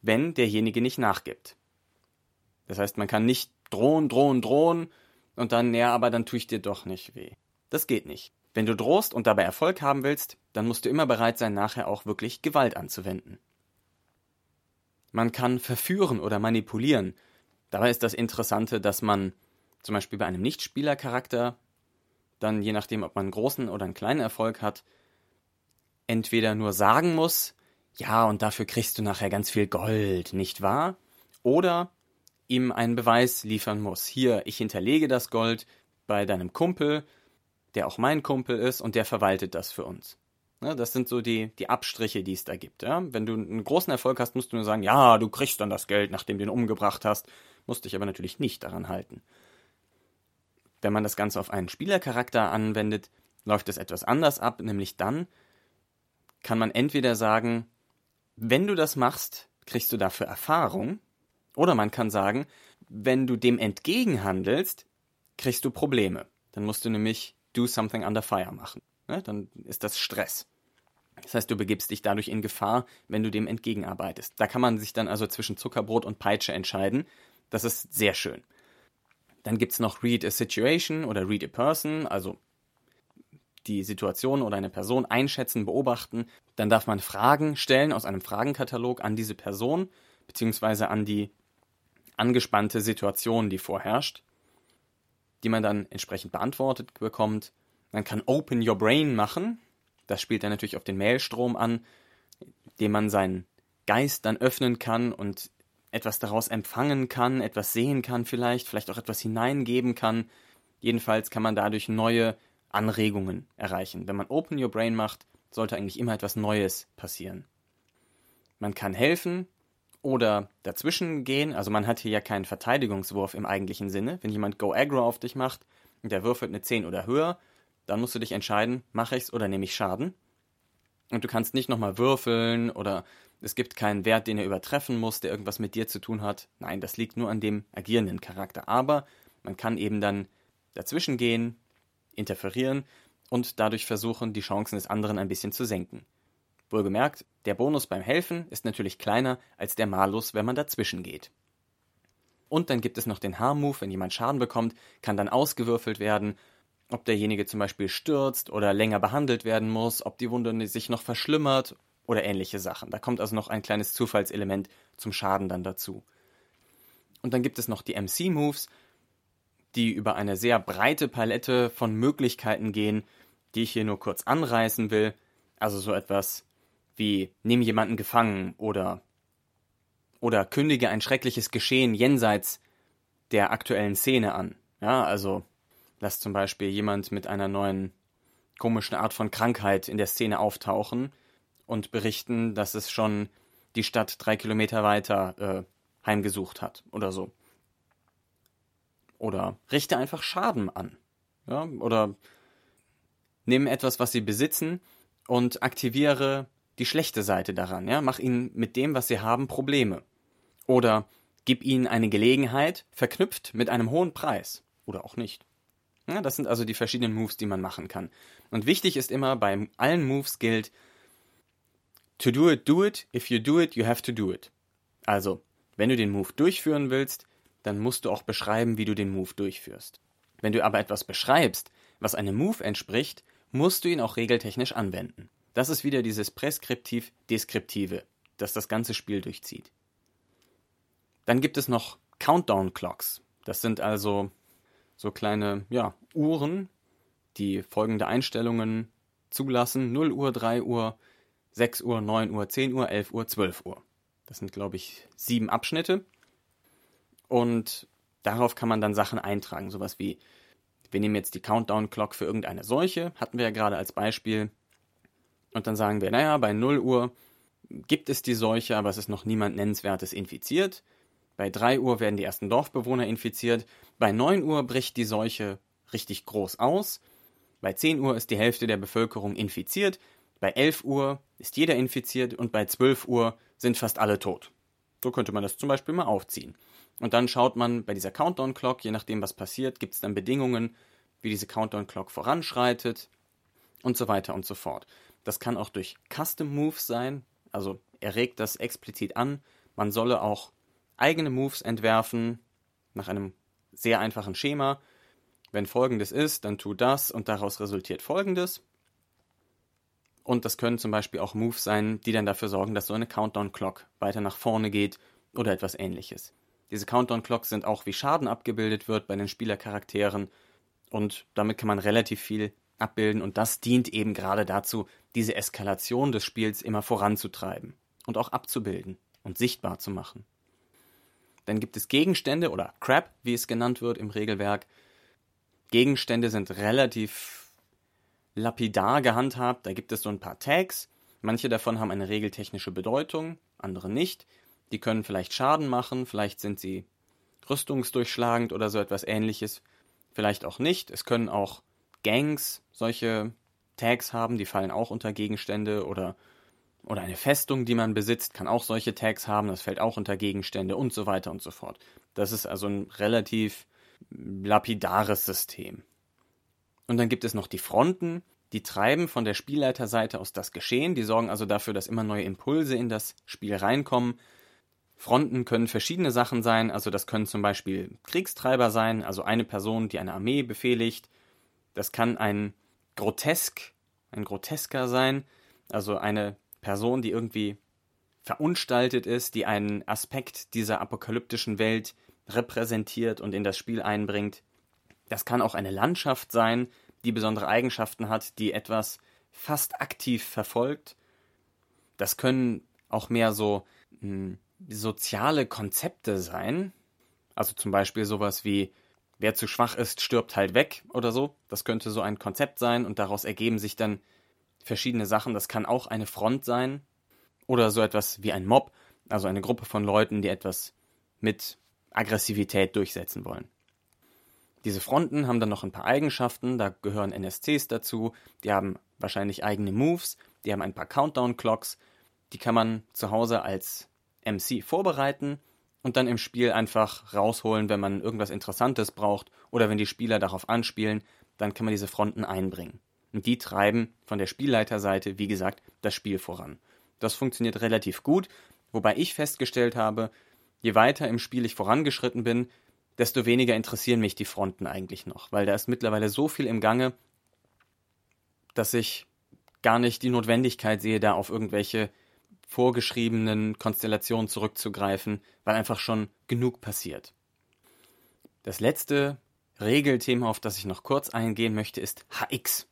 wenn derjenige nicht nachgibt. Das heißt, man kann nicht drohen, drohen, drohen und dann, ja, aber dann tue ich dir doch nicht weh. Das geht nicht. Wenn du drohst und dabei Erfolg haben willst, dann musst du immer bereit sein, nachher auch wirklich Gewalt anzuwenden. Man kann verführen oder manipulieren. Dabei ist das Interessante, dass man zum Beispiel bei einem Nichtspielercharakter dann, je nachdem, ob man einen großen oder einen kleinen Erfolg hat, entweder nur sagen muss, ja, und dafür kriegst du nachher ganz viel Gold, nicht wahr? Oder ihm einen Beweis liefern muss. Hier, ich hinterlege das Gold bei deinem Kumpel, der auch mein Kumpel ist, und der verwaltet das für uns. Ne, das sind so die, die Abstriche, die es da gibt. Ja? Wenn du einen großen Erfolg hast, musst du nur sagen, ja, du kriegst dann das Geld, nachdem du ihn umgebracht hast, musst dich aber natürlich nicht daran halten. Wenn man das Ganze auf einen Spielercharakter anwendet, läuft es etwas anders ab, nämlich dann, kann man entweder sagen, wenn du das machst, kriegst du dafür Erfahrung, oder man kann sagen, wenn du dem entgegenhandelst, kriegst du Probleme. Dann musst du nämlich do something under fire machen. Ne? Dann ist das Stress. Das heißt, du begibst dich dadurch in Gefahr, wenn du dem entgegenarbeitest. Da kann man sich dann also zwischen Zuckerbrot und Peitsche entscheiden. Das ist sehr schön. Dann gibt es noch Read a Situation oder Read a Person, also die Situation oder eine Person einschätzen, beobachten. Dann darf man Fragen stellen aus einem Fragenkatalog an diese Person beziehungsweise an die angespannte Situation, die vorherrscht, die man dann entsprechend beantwortet bekommt. Man kann Open Your Brain machen. Das spielt dann natürlich auf den Mailstrom an, dem man seinen Geist dann öffnen kann und etwas daraus empfangen kann, etwas sehen kann vielleicht, vielleicht auch etwas hineingeben kann. Jedenfalls kann man dadurch neue Anregungen erreichen. Wenn man Open Your Brain macht, sollte eigentlich immer etwas Neues passieren. Man kann helfen oder dazwischen gehen, also man hat hier ja keinen Verteidigungswurf im eigentlichen Sinne. Wenn jemand Go Aggro auf dich macht und der würfelt eine 10 oder höher, dann musst du dich entscheiden, mache ich's oder nehme ich Schaden. Und du kannst nicht nochmal würfeln oder es gibt keinen Wert, den er übertreffen muss, der irgendwas mit dir zu tun hat. Nein, das liegt nur an dem agierenden Charakter. Aber man kann eben dann dazwischen gehen, interferieren und dadurch versuchen, die Chancen des anderen ein bisschen zu senken. Wohlgemerkt, der Bonus beim Helfen ist natürlich kleiner als der Malus, wenn man dazwischen geht. Und dann gibt es noch den Harm-Move, wenn jemand Schaden bekommt, kann dann ausgewürfelt werden, ob derjenige zum Beispiel stürzt oder länger behandelt werden muss, ob die Wunde sich noch verschlimmert oder ähnliche Sachen. Da kommt also noch ein kleines Zufallselement zum Schaden dann dazu. Und dann gibt es noch die MC-Moves, die über eine sehr breite Palette von Möglichkeiten gehen, die ich hier nur kurz anreißen will. Also so etwas wie nimm jemanden gefangen oder oder kündige ein schreckliches Geschehen jenseits der aktuellen Szene an. Ja, also lass zum Beispiel jemand mit einer neuen komischen Art von Krankheit in der Szene auftauchen und berichten, dass es schon die Stadt drei Kilometer weiter äh, heimgesucht hat oder so. Oder richte einfach Schaden an. Ja, oder nimm etwas, was sie besitzen und aktiviere die schlechte Seite daran. Ja, mach ihnen mit dem, was sie haben, Probleme. Oder gib ihnen eine Gelegenheit, verknüpft mit einem hohen Preis. Oder auch nicht. Ja, das sind also die verschiedenen Moves, die man machen kann. Und wichtig ist immer, bei allen Moves gilt, to do it, do it. If you do it, you have to do it. Also, wenn du den Move durchführen willst, dann musst du auch beschreiben, wie du den Move durchführst. Wenn du aber etwas beschreibst, was einem Move entspricht, musst du ihn auch regeltechnisch anwenden. Das ist wieder dieses Präskriptiv-Deskriptive, das das ganze Spiel durchzieht. Dann gibt es noch Countdown-Clocks. Das sind also so kleine ja, Uhren, die folgende Einstellungen zulassen. 0 Uhr, 3 Uhr, 6 Uhr, 9 Uhr, 10 Uhr, 11 Uhr, 12 Uhr. Das sind, glaube ich, sieben Abschnitte. Und darauf kann man dann Sachen eintragen. Sowas wie, wir nehmen jetzt die Countdown-Clock für irgendeine Seuche, hatten wir ja gerade als Beispiel. Und dann sagen wir, naja, bei 0 Uhr gibt es die Seuche, aber es ist noch niemand Nennenswertes infiziert. Bei 3 Uhr werden die ersten Dorfbewohner infiziert. Bei 9 Uhr bricht die Seuche richtig groß aus. Bei 10 Uhr ist die Hälfte der Bevölkerung infiziert. Bei 11 Uhr ist jeder infiziert und bei 12 Uhr sind fast alle tot. So könnte man das zum Beispiel mal aufziehen. Und dann schaut man bei dieser Countdown-Clock, je nachdem was passiert, gibt es dann Bedingungen, wie diese Countdown-Clock voranschreitet und so weiter und so fort. Das kann auch durch Custom Moves sein, also er regt das explizit an. Man solle auch eigene Moves entwerfen nach einem sehr einfachen Schema. Wenn folgendes ist, dann tu das und daraus resultiert folgendes. Und das können zum Beispiel auch Moves sein, die dann dafür sorgen, dass so eine Countdown-Clock weiter nach vorne geht oder etwas ähnliches. Diese Countdown-Clocks sind auch, wie Schaden abgebildet wird bei den Spielercharakteren. Und damit kann man relativ viel abbilden. Und das dient eben gerade dazu, diese Eskalation des Spiels immer voranzutreiben und auch abzubilden und sichtbar zu machen. Dann gibt es Gegenstände oder Crap, wie es genannt wird im Regelwerk. Gegenstände sind relativ lapidar gehandhabt. Da gibt es so ein paar Tags. Manche davon haben eine regeltechnische Bedeutung, andere nicht. Die können vielleicht Schaden machen, vielleicht sind sie rüstungsdurchschlagend oder so etwas ähnliches. Vielleicht auch nicht. Es können auch Gangs solche Tags haben, die fallen auch unter Gegenstände oder oder eine Festung, die man besitzt, kann auch solche Tags haben, das fällt auch unter Gegenstände und so weiter und so fort. Das ist also ein relativ lapidares System. Und dann gibt es noch die Fronten, die treiben von der Spielleiterseite aus das Geschehen, die sorgen also dafür, dass immer neue Impulse in das Spiel reinkommen. Fronten können verschiedene Sachen sein, also das können zum Beispiel Kriegstreiber sein, also eine Person, die eine Armee befehligt. Das kann ein Grotesk, ein Grotesker sein, also eine Person, die irgendwie verunstaltet ist, die einen Aspekt dieser apokalyptischen Welt repräsentiert und in das Spiel einbringt. Das kann auch eine Landschaft sein, die besondere Eigenschaften hat, die etwas fast aktiv verfolgt. Das können auch mehr so mh, hm, soziale Konzepte sein. Also zum Beispiel sowas wie, wer zu schwach ist, stirbt halt weg oder so. Das könnte so ein Konzept sein und daraus ergeben sich dann verschiedene Sachen. Das kann auch eine Front sein oder so etwas wie ein Mob, also eine Gruppe von Leuten, die etwas mit Aggressivität durchsetzen wollen. Diese Fronten haben dann noch ein paar Eigenschaften, da gehören NSCs dazu, die haben wahrscheinlich eigene Moves, die haben ein paar Countdown-Clocks, die kann man zu Hause als MC vorbereiten und dann im Spiel einfach rausholen, wenn man irgendwas Interessantes braucht oder wenn die Spieler darauf anspielen, dann kann man diese Fronten einbringen. Und die treiben von der Spielleiterseite, wie gesagt, das Spiel voran. Das funktioniert relativ gut, wobei ich festgestellt habe, je weiter im Spiel ich vorangeschritten bin, desto weniger interessieren mich die Fronten eigentlich noch, weil da ist mittlerweile so viel im Gange, dass ich gar nicht die Notwendigkeit sehe, da auf irgendwelche vorgeschriebenen Konstellationen zurückzugreifen, weil einfach schon genug passiert. Das letzte Regelthema, auf das ich noch kurz eingehen möchte, ist HX.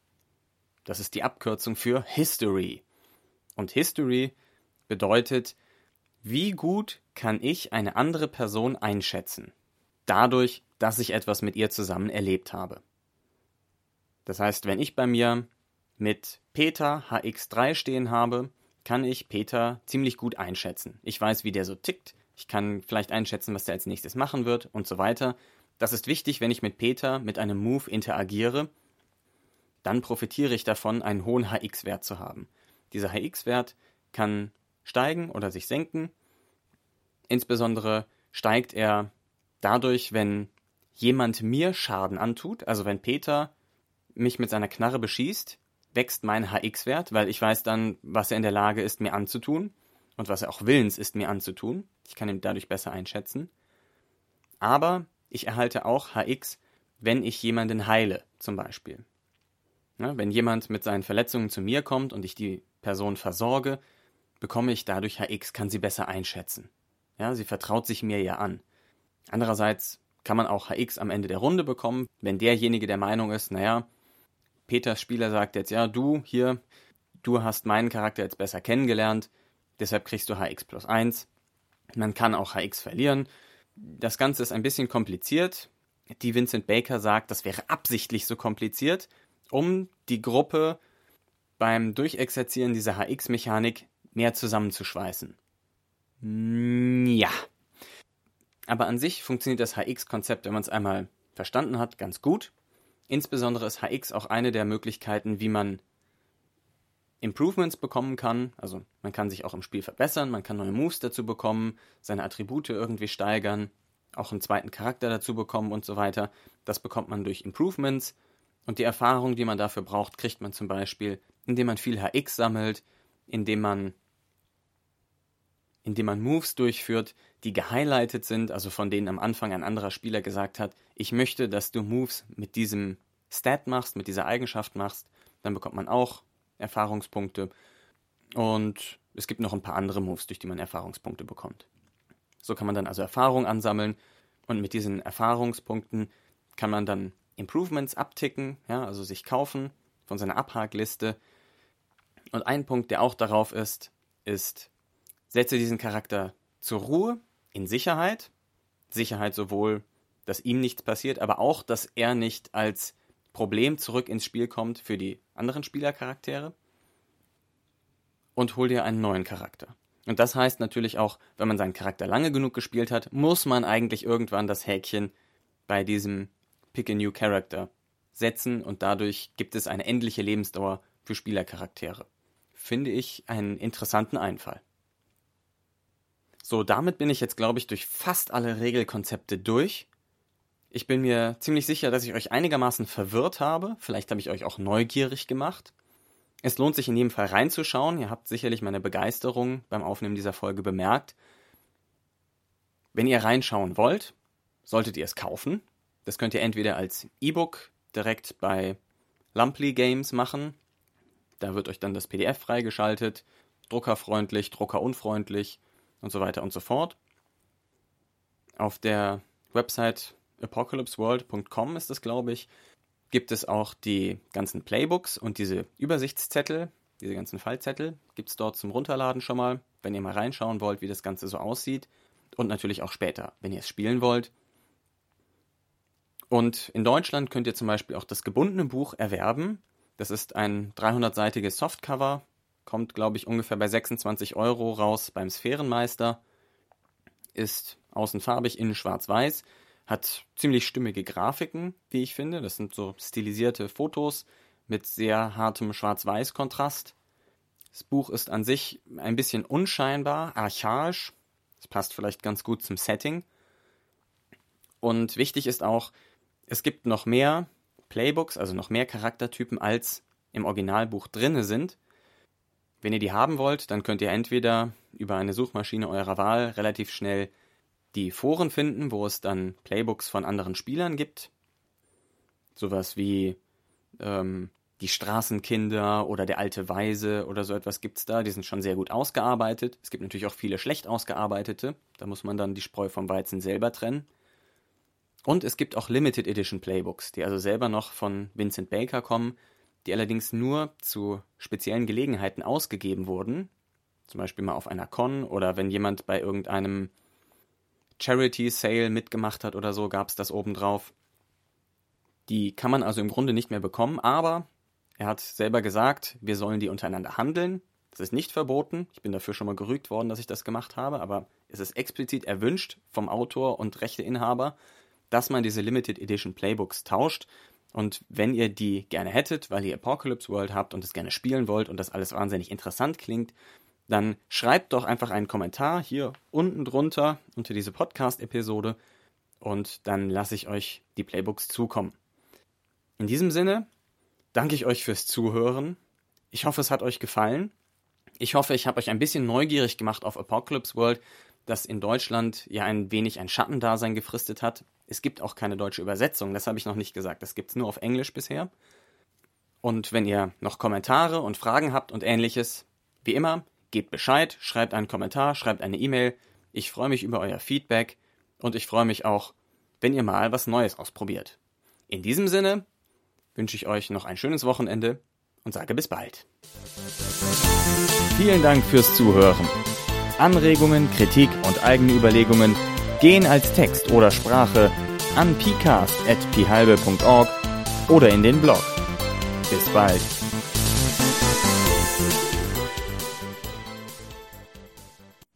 Das ist die Abkürzung für History. Und History bedeutet, wie gut kann ich eine andere Person einschätzen? dadurch, dass ich etwas mit ihr zusammen erlebt habe. Das heißt, wenn ich bei mir mit Peter HX3 stehen habe, kann ich Peter ziemlich gut einschätzen. Ich weiß, wie der so tickt. Ich kann vielleicht einschätzen, was der als nächstes machen wird und so weiter. Das ist wichtig, wenn ich mit Peter mit einem Move interagiere. Dann profitiere ich davon, einen hohen HX-Wert zu haben. Dieser HX-Wert kann steigen oder sich senken. Insbesondere steigt er dadurch, wenn jemand mir Schaden antut, also wenn Peter mich mit seiner Knarre beschießt, wächst mein HX-Wert, weil ich weiß dann, was er in der Lage ist, mir anzutun und was er auch willens ist, mir anzutun. Ich kann ihn dadurch besser einschätzen. Aber ich erhalte auch HX, wenn ich jemanden heile, zum Beispiel. Ja, wenn jemand mit seinen Verletzungen zu mir kommt und ich die Person versorge, bekomme ich dadurch HX, kann sie besser einschätzen. Ja, sie vertraut sich mir ja an. Andererseits kann man auch HX am Ende der Runde bekommen, wenn derjenige der Meinung ist, naja, Peters Spieler sagt jetzt, ja, du hier, du hast meinen Charakter jetzt besser kennengelernt, deshalb kriegst du HX plus 1. Man kann auch HX verlieren. Das Ganze ist ein bisschen kompliziert. Die Vincent Baker sagt, das wäre absichtlich so kompliziert, um die Gruppe beim Durchexerzieren dieser HX-Mechanik mehr zusammenzuschweißen. Ja. Aber an sich funktioniert das HX-Konzept, wenn man es einmal verstanden hat, ganz gut. Insbesondere ist HX auch eine der Möglichkeiten, wie man Improvements bekommen kann. Also man kann sich auch im Spiel verbessern, man kann neue Moves dazu bekommen, seine Attribute irgendwie steigern, auch einen zweiten Charakter dazu bekommen und so weiter. Das bekommt man durch Improvements. Und die Erfahrung, die man dafür braucht, kriegt man zum Beispiel, indem man viel HX sammelt, indem man indem man Moves durchführt, die gehighlightet sind, also von denen am Anfang ein anderer Spieler gesagt hat, ich möchte, dass du Moves mit diesem Stat machst, mit dieser Eigenschaft machst, dann bekommt man auch Erfahrungspunkte. Und es gibt noch ein paar andere Moves, durch die man Erfahrungspunkte bekommt. So kann man dann also Erfahrung ansammeln und mit diesen Erfahrungspunkten kann man dann Improvements abticken, ja, also sich kaufen von seiner Abhakliste. Und ein Punkt, der auch darauf ist, ist setze diesen Charakter zur Ruhe, in Sicherheit. Sicherheit sowohl, dass ihm nichts passiert, aber auch, dass er nicht als Problem zurück ins Spiel kommt für die anderen Spielercharaktere. Und hol dir einen neuen Charakter. Und das heißt natürlich auch, wenn man seinen Charakter lange genug gespielt hat, muss man eigentlich irgendwann das Häkchen bei diesem Pick a New Character setzen und dadurch gibt es eine endliche Lebensdauer für Spielercharaktere. Finde ich einen interessanten Einfall. So, damit bin ich jetzt, glaube ich, durch fast alle Regelkonzepte durch. Ich bin mir ziemlich sicher, dass ich euch einigermaßen verwirrt habe. Vielleicht habe ich euch auch neugierig gemacht. Es lohnt sich in jedem Fall reinzuschauen. Ihr habt sicherlich meine Begeisterung beim Aufnehmen dieser Folge bemerkt. Wenn ihr reinschauen wollt, solltet ihr es kaufen. Das könnt ihr entweder als E-Book direkt bei Lumply Games machen. Da wird euch dann das PDF freigeschaltet. Druckerfreundlich, druckerunfreundlich und so weiter und so fort. Auf der Website apocalypseworld.com ist es, glaube ich, gibt es auch die ganzen Playbooks und diese Übersichtszettel, diese ganzen Fallzettel, gibt es dort zum Runterladen schon mal, wenn ihr mal reinschauen wollt, wie das Ganze so aussieht. Und natürlich auch später, wenn ihr es spielen wollt. Und in Deutschland könnt ihr zum Beispiel auch das gebundene Buch erwerben. Das ist ein 300-seitiges Softcover kommt, glaube ich, ungefähr bei 26 Euro raus beim Sphärenmeister. Ist außen farbig, innen schwarz-weiß. Hat ziemlich stimmige Grafiken, wie ich finde. Das sind so stilisierte Fotos mit sehr hartem Schwarz-Weiß-Kontrast. Das Buch ist an sich ein bisschen unscheinbar, archaisch. Das passt vielleicht ganz gut zum Setting. Und wichtig ist auch, es gibt noch mehr Playbooks, also noch mehr Charaktertypen, als im Originalbuch drinne sind. Wenn ihr die haben wollt, dann könnt ihr entweder über eine Suchmaschine eurer Wahl relativ schnell die Foren finden, wo es dann Playbooks von anderen Spielern gibt. Sowas wie ähm, die Straßenkinder oder der alte Weise oder so etwas gibt es da. Die sind schon sehr gut ausgearbeitet. Es gibt natürlich auch viele schlecht ausgearbeitete. Da muss man dann die Spreu vom Weizen selber trennen. Und es gibt auch Limited Edition Playbooks, die also selber noch von Vincent Baker kommen, die allerdings nur zu speziellen Gelegenheiten ausgegeben wurden, zum Beispiel mal auf einer Con oder wenn jemand bei irgendeinem Charity Sale mitgemacht hat oder so, gab es das obendrauf. Die kann man also im Grunde nicht mehr bekommen, aber er hat selber gesagt, wir sollen die untereinander handeln. Das ist nicht verboten. Ich bin dafür schon mal gerügt worden, dass ich das gemacht habe, aber es ist explizit erwünscht vom Autor und Rechteinhaber, dass man diese Limited Edition Playbooks tauscht. Und wenn ihr die gerne hättet, weil ihr Apocalypse World habt und es gerne spielen wollt und das alles wahnsinnig interessant klingt, dann schreibt doch einfach einen Kommentar hier unten drunter unter diese Podcast-Episode und dann lasse ich euch die Playbooks zukommen. In diesem Sinne danke ich euch fürs Zuhören. Ich hoffe, es hat euch gefallen. Ich hoffe, ich habe euch ein bisschen neugierig gemacht auf Apocalypse World, das in Deutschland ja ein wenig ein Schattendasein gefristet hat. Es gibt auch keine deutsche Übersetzung, das habe ich noch nicht gesagt. Das gibt es nur auf Englisch bisher. Und wenn ihr noch Kommentare und Fragen habt und ähnliches, wie immer, gebt Bescheid, schreibt einen Kommentar, schreibt eine E-Mail. Ich freue mich über euer Feedback und ich freue mich auch, wenn ihr mal was Neues ausprobiert. In diesem Sinne wünsche ich euch noch ein schönes Wochenende und sage bis bald. Vielen Dank fürs Zuhören. Anregungen, Kritik und eigene Überlegungen gehen als Text oder Sprache an pcast.phalbe.org oder in den Blog. Bis bald.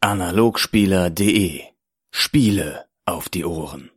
Analogspieler.de Spiele auf die Ohren.